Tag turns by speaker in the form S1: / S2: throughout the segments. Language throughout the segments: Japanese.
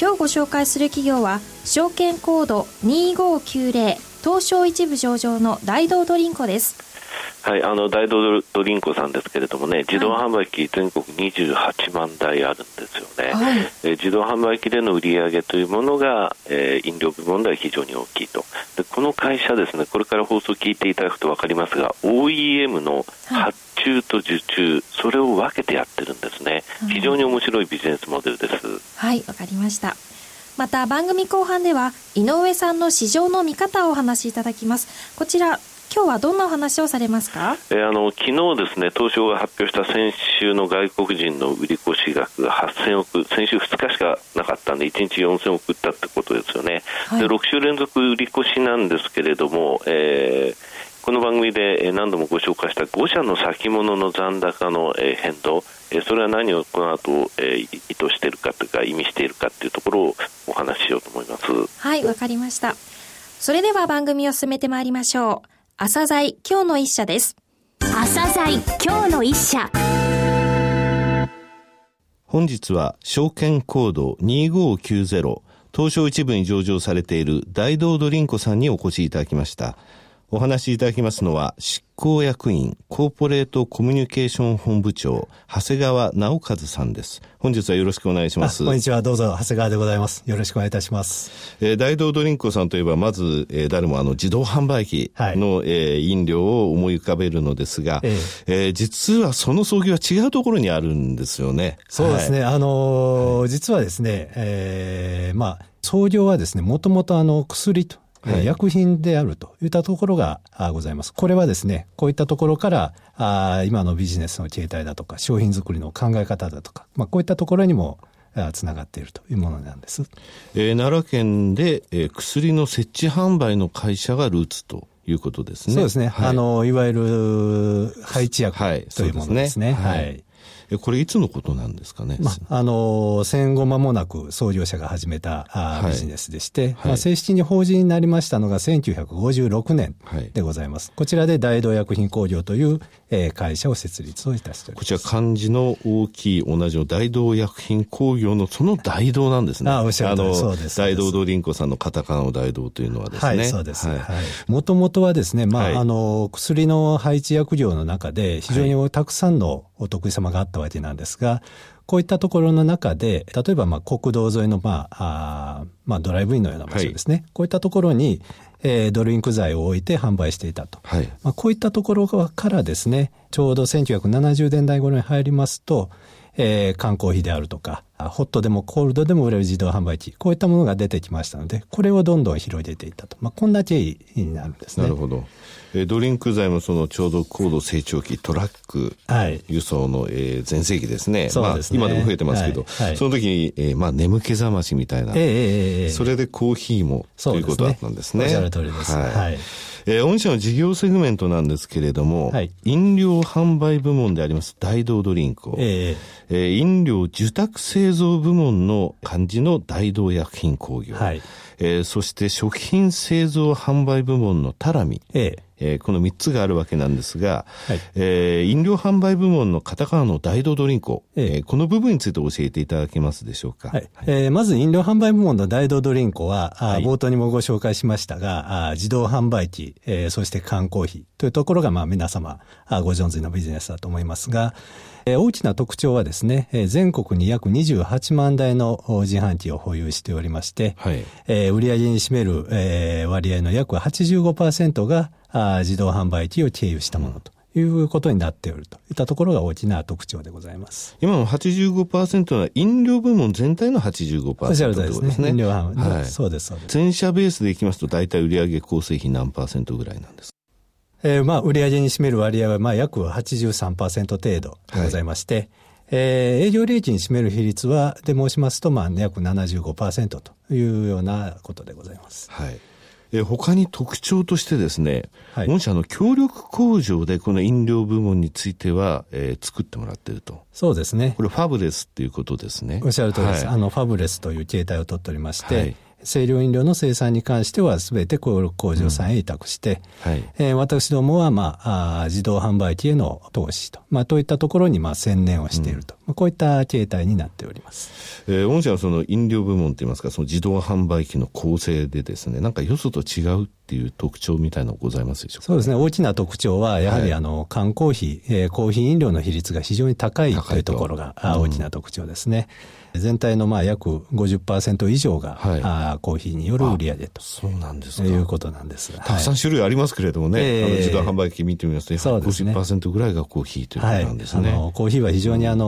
S1: 今日ご紹介する企業は証券コード2590東証一部上場の大道ドリンコです。
S2: はい、あの大道ドリンコさんですけれどもね、自動販売機、全国28万台あるんですよね、はい、え自動販売機での売り上げというものが、えー、飲料部門では非常に大きいと。で、この会社ですね、これから放送を聞いていただくと分かりますが、OEM の発注と受注、それを分けてやってるんですね、非常に面白いビジネスモデルです。
S1: はい、わかりました。また番組後半では井上さんの市場の見方をお話しいただきます。こちら今日はどんなお話をされますか、
S2: えー、あの昨日ですね東証が発表した先週の外国人の売り越し額が8000億先週2日しかなかったんで1日4000億売ったってことですよね、はい、で6週連続売り越しなんですけれども、えー、この番組で何度もご紹介した5社の先物の残高の変動それは何をこの後意図しているかというか意味しているかというところをお話ししようと思います。
S1: はいわかりました。それでは番組を進めてまいりましょう朝鮮今日の一社です。
S3: 朝鮮今日の一社。
S4: 本日は証券コード2590東証一部に上場されている大道ドリンコさんにお越しいただきました。お話しいただきますのは、執行役員、コーポレートコミュニケーション本部長、長谷川直和さんです。本日はよろしくお願いします。
S5: こんにちは、どうぞ、長谷川でございます。よろしくお願いいたします。
S4: えー、大道ドリンコさんといえば、まず、えー、誰もあの、自動販売機の、はい、えー、飲料を思い浮かべるのですが、えー、えー、実はその創業は違うところにあるんですよね。
S5: そうですね、はい、あのー、実はですね、えー、まあ、創業はですね、もともとあの、薬と、はい、薬品であるといったところがございます。これはですね、こういったところからあ今のビジネスの形態だとか、商品作りの考え方だとか、まあ、こういったところにもつながっているというものなんです。
S4: えー、奈良県で、えー、薬の設置販売の会社がルーツということですね。
S5: そうですね。はい、あの、いわゆる配置薬というものですね。はい、はい
S4: これいつのことなんですかね？
S5: まあ、あの、戦後間もなく創業者が始めたあ、はい、ビジネスでして、はい、まあ、正式に法人になりましたのが1956年でございます。はい、こちらで大道薬品工業という、えー、会社を設立をいたしております。
S4: こちら漢字の大きい同じの大道薬品工業のその大道なんですね。
S5: あおっしゃるとりそうです。
S4: 大道ドリンコさんのカタカナの大道というのはですね。
S5: はい、そうです。はい。もともとはですね、まあ、あの、薬の配置薬業の中で非常にたくさんのお得意様があったわけなんですが、こういったところの中で、例えばまあ国道沿いのまあ、あまあドライブインのような場所ですね。はい、こういったところに、えー、ドリンク剤を置いて販売していたと。はい、まあ、こういったところからですね、ちょうど1970年代頃に入りますと、えー、缶コーヒーであるとか、ホットでもコールドでも売れる自動販売機、こういったものが出てきましたので、これをどんどん広げていったと。まあ、こんな経緯になるんですね。
S4: なるほど。えー、ドリンク剤もそのちょうど高度成長期、トラック輸送の、え盛期ですね。そうですね。まあ、今でも増えてますけど、はいはい、その時に、えー、まあ、眠気覚ましみたいな、えー、それでコーヒーも、ということだったんですね。おっ
S5: しゃる通りです。はい、はい
S4: えー、御社の事業セグメントなんですけれども、はい、飲料販売部門であります大道ドリンクを、えー、えー、飲料受託製造部門の漢字の大道薬品工業、はい、えー、そして食品製造販売部門のタラミ、えーえー、この3つがあるわけなんですが、はい、えー、飲料販売部門のカタカナの大道ドリンク、ええ。ー、この部分について教えていただけますでしょうか？はい、
S5: えー、まず飲料販売部門の大道ドリンクは、はい、冒頭にもご紹介しましたが、あ自動販売機、えー、そして缶コーヒーというところが、まあ、皆様あご存知のビジネスだと思いますが、えー、大きな特徴はですね、えー、全国に約28万台の自販機を保有しておりまして、はい。えー、売上に占める、えー、割合の約85%があ自動販売機を経由したものと。いうことになっておるといったところが大きな特徴でございます。
S4: 今の85%は飲料部門全体の85%ということですね。飲料
S5: 販売、はい。そうです、そうです。
S4: 全社ベースでいきますと大体売上構成比何パーセントぐらいなんです
S5: えー、まあ、売上に占める割合は、まあ、約83%程度でございまして、はいえー、営業利益に占める比率は、で申しますと、まあ、約75%というようなことでございます。
S4: はい。え他に特徴としてですね、はい、御社の協力工場でこの飲料部門については、えー、作ってもらっていると。
S5: そうですね。
S4: これファブレスっていうことですね。
S5: おっしゃる通りです。はい、あの、ファブレスという形態を取っておりまして、はい清涼飲料の生産に関しては、すべて工場さんへ委託して、うん、はいえー、私どもは、まあ、あ自動販売機への投資と、まあ、といったところに、まあ、専念をしていると、うん、こういった形態になっております。
S4: えー、御社はその飲料部門といいますか、その自動販売機の構成でですね、なんかよそと違うっていう特徴みたいなのございますでしょうか？
S5: そうですね。大きな特徴は、やはり、あの、缶コーヒー、えー、コーヒー飲料の比率が非常に高いというと。ころが、大きな特徴ですね。全体のまあ約50%以上が、はい、あコーヒーによる売り上げと。そうなんですいうことなんです。
S4: たくさん種類ありますけれどもね、えー、あの自動販売機見てみますと、やはり50%ぐらいがコーヒーということなんですね。はい、あの
S5: コーヒーは非常にあの、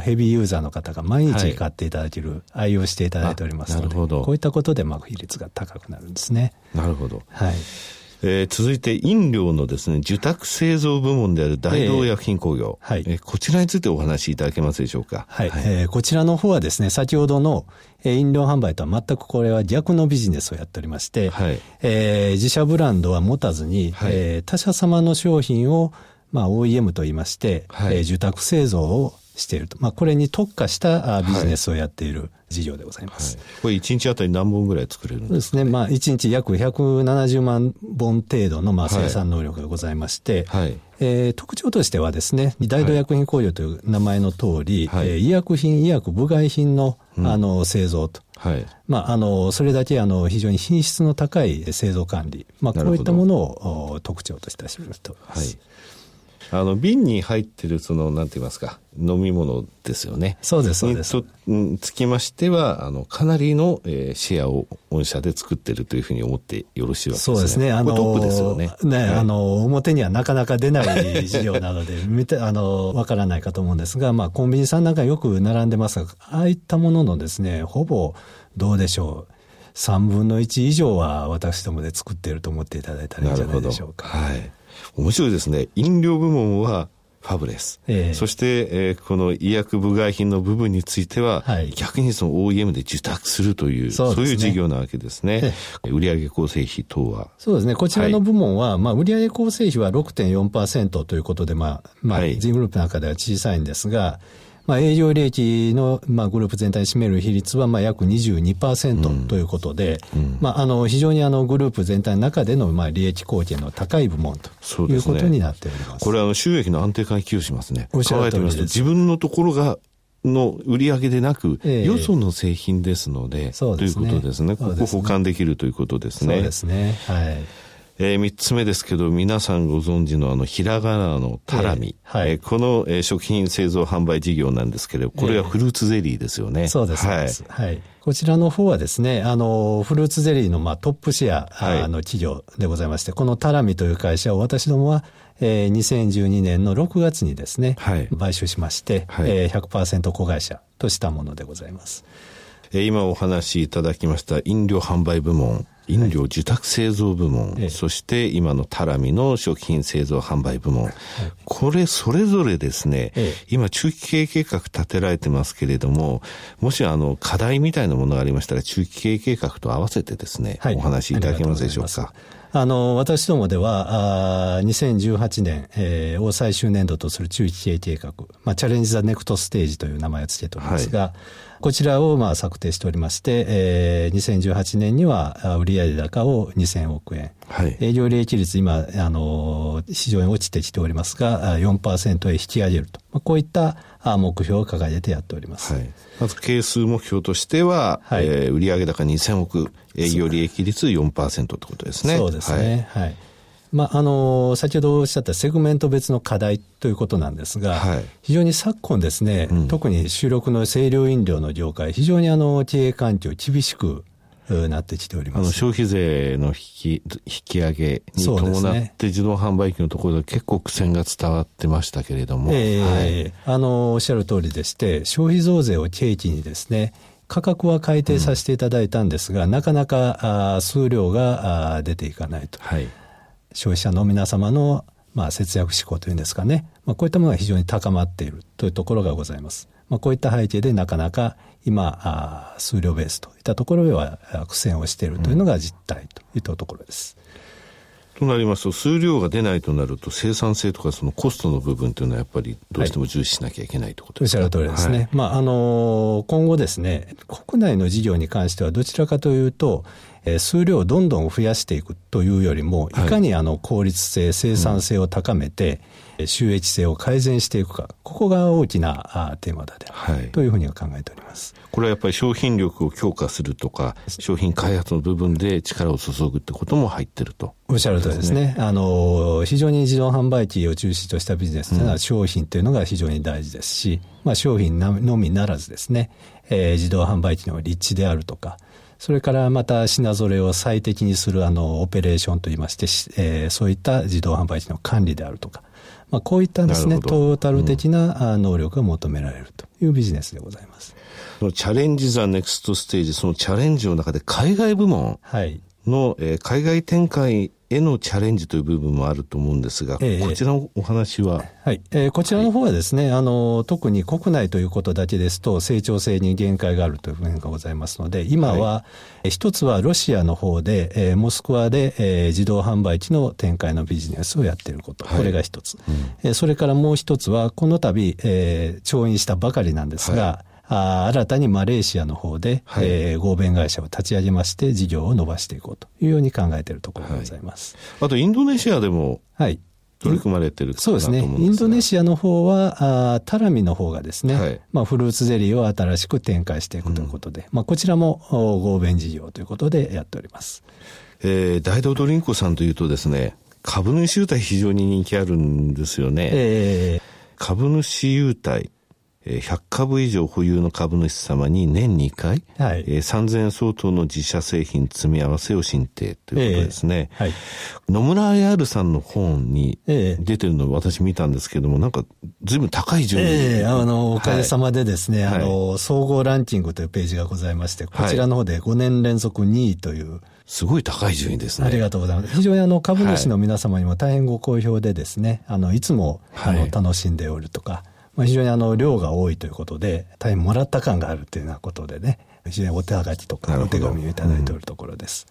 S5: ヘビーユーザーの方が毎日買っていただける、はい、愛用していただいておりますので、こういったことでまあ比率が高くなるんですね。
S4: なるほど。はい。えー、続いて飲料のですね、受託製造部門である大同薬品工業、えー、はい、えー、こちらについてお話しいただけますでしょうか？
S5: はい。はい、えー、こちらの方はですね、先ほどの飲料販売とは全くこれは逆のビジネスをやっておりまして、はい、えー、自社ブランドは持たずに、はい、えー、他社様の商品をまあ OEM と言いまして、はい、えー、受託製造をしていると。まあ、これに特化したビジネスをやっている事業でございます。はい、
S4: これ1日あたり何本ぐらい作れるんですか、
S5: ね、そうですね。まあ、1日約170万本程度のまあ生産能力がございまして、はい、えー、特徴としてはですね、大同薬品工業という名前の通り、はい、えー、医薬品、医薬部外品の、あの、製造と。はい。まあ、あの、それだけ、あの、非常に品質の高い製造管理。まあ、こういったものを特徴としております。はい
S4: あの、瓶に入ってる、その、なんて言いますか、飲み物ですよね。
S5: そうです、そうです。と、
S4: つきましては、あの、かなりの、えー、シェアを御社で作ってるというふうに思ってよろしいわけですね。そうですね。あの、トップですよね。
S5: ね、はい、あの、表にはなかなか出ない事業なので、見て、あの、わからないかと思うんですが、まあ、コンビニさんなんかよく並んでますが、ああいったもののですね、ほぼ、どうでしょう。3分の1以上は私どもで作っていると思っていただいたらいいんじゃないでしょうか。はい。
S4: 面白いですね。飲料部門はファブレス。えー、そして、えー、この医薬部外品の部分については、はい、逆にその OEM で受託するという、そう、ね,、いう事業なわけですね。えー、売上構成比等は。
S5: そうですね。こちらの部門は、はい、まあ、売上構成比は6.4%ということで、まあ、まあ、はい、G グループの中では小さいんですが、まあ、営業利益の、まあ、グループ全体に占める比率は、まあ、約22%ということで、うんうん、まあ、あの、非常にあの、グループ全体の中での、まあ、利益貢献の高い部門ということになっております。すね、
S4: これは、あの、収益の安定化に寄与しますね。おっしゃる通りです。自分のところが、の売り上げでなく、えよその製品ですので、そうですね、ということですね。ここ保管できるということですね。
S5: そうですね。はい。
S4: えー、3つ目ですけど、皆さんご存知のあの、ひらがなのタラミ。えー、はい、えー、この、えー、食品製造販売事業なんですけれど、これはフルーツゼリーですよね。えー、
S5: そうです。はい。はい。こちらの方はですね、あの、フルーツゼリーの、まあ、トップシェア、はい、の企業でございまして、このタラミという会社を私どもは、えー、2012年の6月にですね、はい、買収しまして、はいえー、100%子会社としたものでございます。
S4: えー、今お話しいただきました飲料販売部門、飲料受託製造部門、はい、そして今のタラミの食品製造販売部門、はい、これそれぞれですね、今中期経営計画立てられてますけれども、もしあの課題みたいなものがありましたら中期経営計画と合わせてですね、はい、お話しいただけますでしょうか？
S5: あの、私どもでは、あ2018年、えー、を最終年度とする中期経営計画、まあ、チャレンジ・ザ・ネクトステージという名前を付けておりますが、はいこちらをまあ策定しておりまして、えー、2018年には売上高を2000億円。はい、営業利益率今、あの、非常に落ちてきておりますが、4%へ引き上げると。まあ、こういった目標を掲げてやっております。はい、
S4: まず係数目標としては、はい、えー、売上高2000億、営業利益率4%ってことですね。
S5: そうですね。はい、はいまあ、あの、先ほどおっしゃったセグメント別の課題ということなんですが、はい、非常に昨今ですね、うん、特に主力の清涼飲料の業界、非常にあの、経営環境厳しくなってきております。
S4: 消費税の引き、引き上げに伴って自動販売機のところで結構苦戦が伝わってましたけれども。え
S5: ー、はい、あの、おっしゃる通りでして、消費増税を契機にですね、価格は改定させていただいたんですが、うん、なかなかあ数量があ出ていかないと。はい消費者の皆様のまあ、節約志向というんですかね、まあ、こういったものが非常に高まっているというところがございます。まあ、こういった背景でなかなか今、あ数量ベースといったところでは苦戦をしているというのが実態といったところです。
S4: となりますと、数量が出ないとなると、生産性とかそのコストの部分というのは、やっぱりどうしても重視しなきゃいけないということですか、
S5: はい、おっしゃる通りですね。はい、まあ、あの、今後ですね、国内の事業に関しては、どちらかというと、えー、数量をどんどん増やしていくというよりも、いかにあの効率性、生産性を高めて、うん、収益性を改善していくか、ここが大きなあテーマだで、はい、というふうには考えております。
S4: これはやっぱり商品力を強化するとか、商品開発の部分で力を注ぐってことも入ってると。
S5: おっしゃるとりですね。あの、非常に自動販売機を中心としたビジネスというのは、商品というのが非常に大事ですし、まあ商品のみならずですね、えー、自動販売機の立地であるとか、それからまた品揃えを最適にするあのオペレーションといいまして、えー、そういった自動販売機の管理であるとか、まあ、こういったですね、トータル的な能力が求められるというビジネスでございます。
S4: そのチャレンジ・ザ・ネクスト・ステージ、そのチャレンジの中で海外部門の、はい、えー、海外展開へのチャレンジという部分もあると思うんですが、えこちらのお話は、
S5: はい。えー、こちらの方はですね、はい、あの、特に国内ということだけですと、成長性に限界があるという面がございますので、今は、はい、一つはロシアの方で、えー、モスクワで、えー、自動販売機の展開のビジネスをやっていること、はい、これが一つ、うん、えー、それからもう一つは、この度、えー、調印したばかりなんですが、あ新たにマレーシアの方で、はい、えー、合弁会社を立ち上げまして、事業を伸ばしていこうというように考えているところでございます。
S4: はい、あと、インドネシアでも、はい。取り組まれてる
S5: そうですね。インドネシアの方は、あタラミの方がですね、はい、まあ、フルーツゼリーを新しく展開していくということで、うん、まあ、こちらも合弁事業ということでやっております。
S4: えー、大道ドリンクさんというとですね、株主優待非常に人気あるんですよね。えー、株主優待。100株以上保有の株主様に年2回、はい、3000円相当の自社製品積み合わせを申請ということですね。えーはい、野村 IR さんの本に出てるのを私見たんですけども、なんか随分高い順位、
S5: えー、あの、おかげさまでですね、はい、あの、総合ランキングというページがございまして、こちらの方で5年連続2位という、
S4: すごい高い順位ですね。
S5: ありがとうございます。非常にあの株主の皆様にも大変ご好評でですね、あのいつもあの楽しんでおるとか、まあ、非常にあの量が多いということで、大変もらった感があるというようなことでね、非常にお手はがきとかお手紙をいただいておるところです。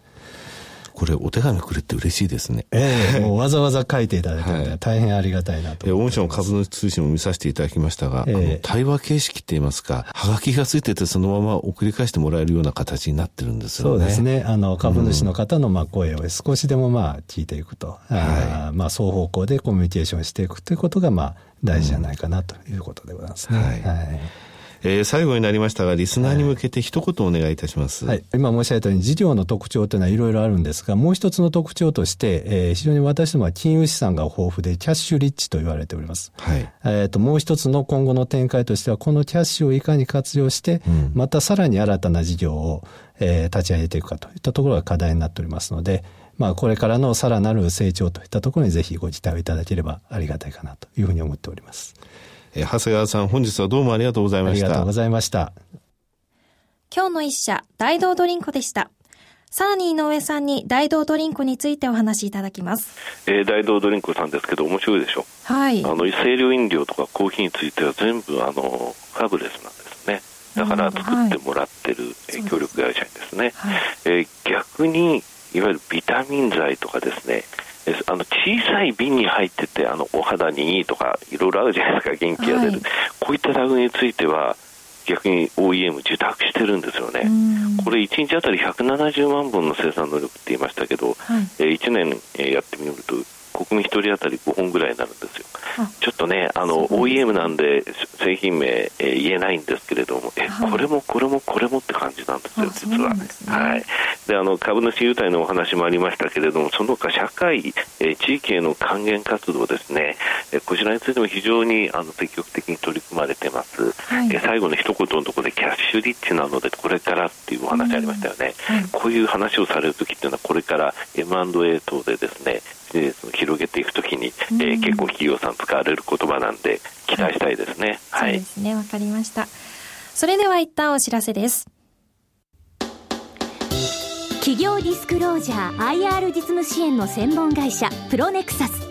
S4: これ、お手紙くれって嬉しいですね。
S5: ええー、もうわざわざ書いていただいて、はい、大変ありがたいなと。
S4: 御社の株主通信も見させていただきましたが、えー、対話形式って言いますか、はがきがついててそのまま送り返してもらえるような形になってるんですよ
S5: ね。そうですね。あの、株主の方のまあ声を少しでもまあ聞いていくと、うん、あまあ双方向でコミュニケーションしていくということがまあ大事じゃないかなということでございますね。うん、はい、はい
S4: えー、最後になりましたが、リスナーに向けて一言お願いいたします。
S5: はい。今申し上げたように、事業の特徴というのはいろいろあるんですが、もう一つの特徴として、えー、非常に私どもは金融資産が豊富で、キャッシュリッチと言われております。はい。えっ、ー、と、もう一つの今後の展開としては、このキャッシュをいかに活用して、うん、またさらに新たな事業を、えー、立ち上げていくかといったところが課題になっておりますので、まあ、これからのさらなる成長といったところにぜひご期待をいただければありがたいかなというふうに思っております。
S4: えー、長谷川さん、本日はどうもありがとうございました。
S5: ありがとうございました。
S1: 今日の一社、大道ドリンクでした。さらに井上さんに大道ドリンクについてお話しいただきます。
S2: えー、大道ドリンクさんですけど面白いでしょ？
S1: はい。
S2: あの清涼飲料とかコーヒーについては全部あのカーブレスなんですね。だから作ってもらってる、はい、協力会社にですね。はい、えー、逆にいわゆるビタミン剤とかですね。あの小さい瓶に入っててあのお肌にいいとかいろいろあるじゃないですか元気が出る、はい、こういった類については逆に OEM 受託してるんですよね、これ1日あたり170万本の生産能力って言いましたけど、はい、え1年やってみると国民1人当たり5本ぐらいになるんですよ。ちょっとね、あの、OEM なんで製品名、えー、言えないんですけれども、え、はい、これもこれもこれもって感じなんですよ、実は。ね、はい。で、あの、株主優待のお話もありましたけれども、その他社会、えー、地域への還元活動ですね、えー、こちらについても非常にあの積極的に取り組まれてます。はい、えー、最後の一言のところでキャッシュリッチなので、これからっていうお話ありましたよね。はい、こういう話をされるときっていうのは、これから M&A 等でですね、ビジネスを広げていくときに、えー、結構企業さん使われる言葉なんで期待したいですね。
S1: はい。そうですね。わかりました。それでは一旦お知らせです。
S3: 企業ディスクロージャー IR 実務支援の専門会社プロネクサス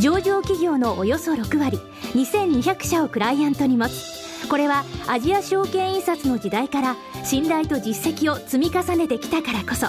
S3: 上場企業のおよそ6割2200社をクライアントに持つこれはアジア証券印刷の時代から信頼と実績を積み重ねてきたからこそ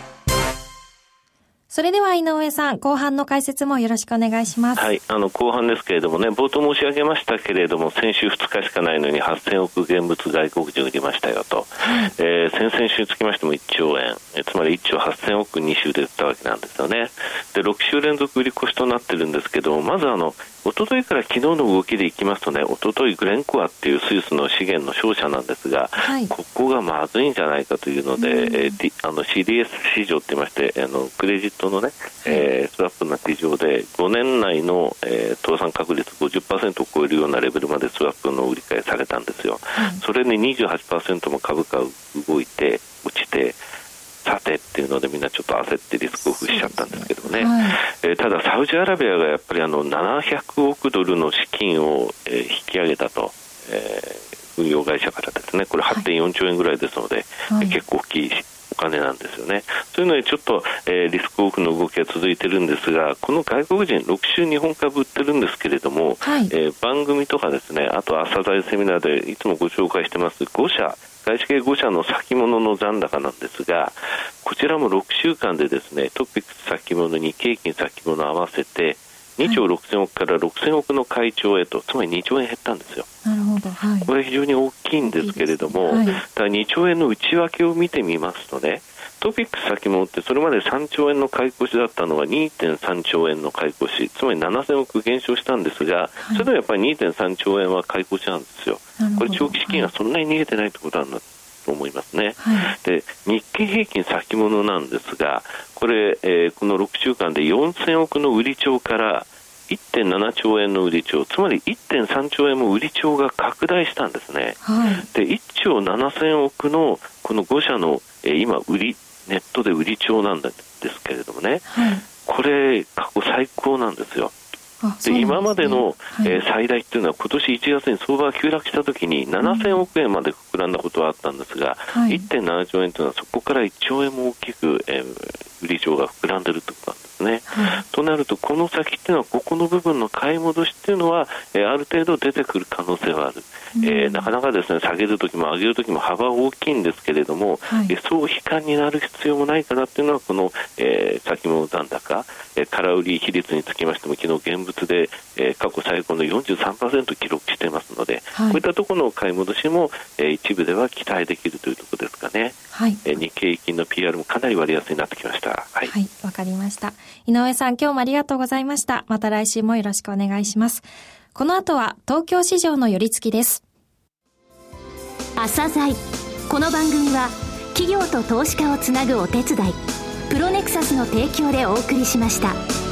S1: それでは井上さん、後半の解説もよろしくお願いします。
S2: はい、あの後半ですけれどもね、冒頭申し上げましたけれども、先週2日しかないのに8000億現物外国人売りましたよと、はい、えー、先々週につきましても1兆円、えつまり1兆8000億2週で売ったわけなんですよね。で、6週連続売り越しとなってるんですけどまずあの、一昨日から昨日の動きでいきますとね、一昨日グレンコアっていうスイスの資源の商社なんですが、はい、ここがまずいんじゃないかというので、うん、えー、あの CDS 市場って言いまして、あのクレジットのね、えー、スワップな市場で5年内の、えー、倒産確率50%を超えるようなレベルまでスワップの売り買いされたんですよ。はい、それに28%も株価動いて、落ちて、さてっていうのでみんなちょっと焦ってリスクオフしちゃったんですけどもね、はい、えー、ただサウジアラビアがやっぱりあの700億ドルの資金を、えー、引き上げたと、えー、運用会社からですね。これ8.4兆円ぐらいですので、はい、結構大きいお金なんですよね。そういうのでちょっと、えー、リスクオフの動きが続いてるんですが、この外国人、6週日本株売ってるんですけれども、はい、えー、番組とかですね、あと朝鮮セミナーでいつもご紹介してます5社、外資系5社の先物の残高なんですが、こちらも6週間でですね、トピックス先物、日経金先物合わせて、2兆6000億から6000億の会長へと、つまり2兆円減ったんですよ。
S1: なるほど、はい、
S2: これ非常に大きいんですけれども、はい、だ2兆円の内訳を見てみますとね、トピックス先物ってそれまで3兆円の買い越しだったのが2.3兆円の買い越し、つまり7000億減少したんですが、それでもやっぱり2.3兆円は買い越しなんですよ。これ長期資金がそんなに逃げてないってことなんだと思いますね。はい、で日経平均先物なんですが、これ、えー、この6週間で4000億の売り帳から1.7兆円の売り帳、つまり1.3兆円も売り帳が拡大したんですね。はい、で1兆7000億のこの5社の、えー、今売りネットで売り帳なんですけれどもね、はい、これ過去最高なんですよ。で、ね、今までの、はい、えー、最大っていうのは今年1月に相場が急落した時に7000億円まで膨らんだことはあったんですが、はい、1.7兆円というのはそこから1兆円も大きく、えー、売り上が膨らんでるってことなんですね。はい、となるとこの先っていうのはここの部分の買い戻しっていうのは、えー、ある程度出てくる可能性はある。えー、なかなかですね下げるときも上げるときも幅は大きいんですけれども、はい、そう悲観になる必要もないかなっていうのはこの、えー、先物残高、えー、空売り比率につきましても昨日現物で、えー、過去最高の43%記録していますので、はい、こういったところの買い戻しも、えー、一部では期待できるというところですかね。はい、えー、日経平均の PR もかなり割安になってきました。
S1: はい、わ、はい、かりました。井上さん、今日もありがとうございました。また来週もよろしくお願いします。この後は東京市場の寄り付きです。
S3: 朝鮮この番組は企業と投資家をつなぐお手伝いプロネクサスの提供でお送りしました。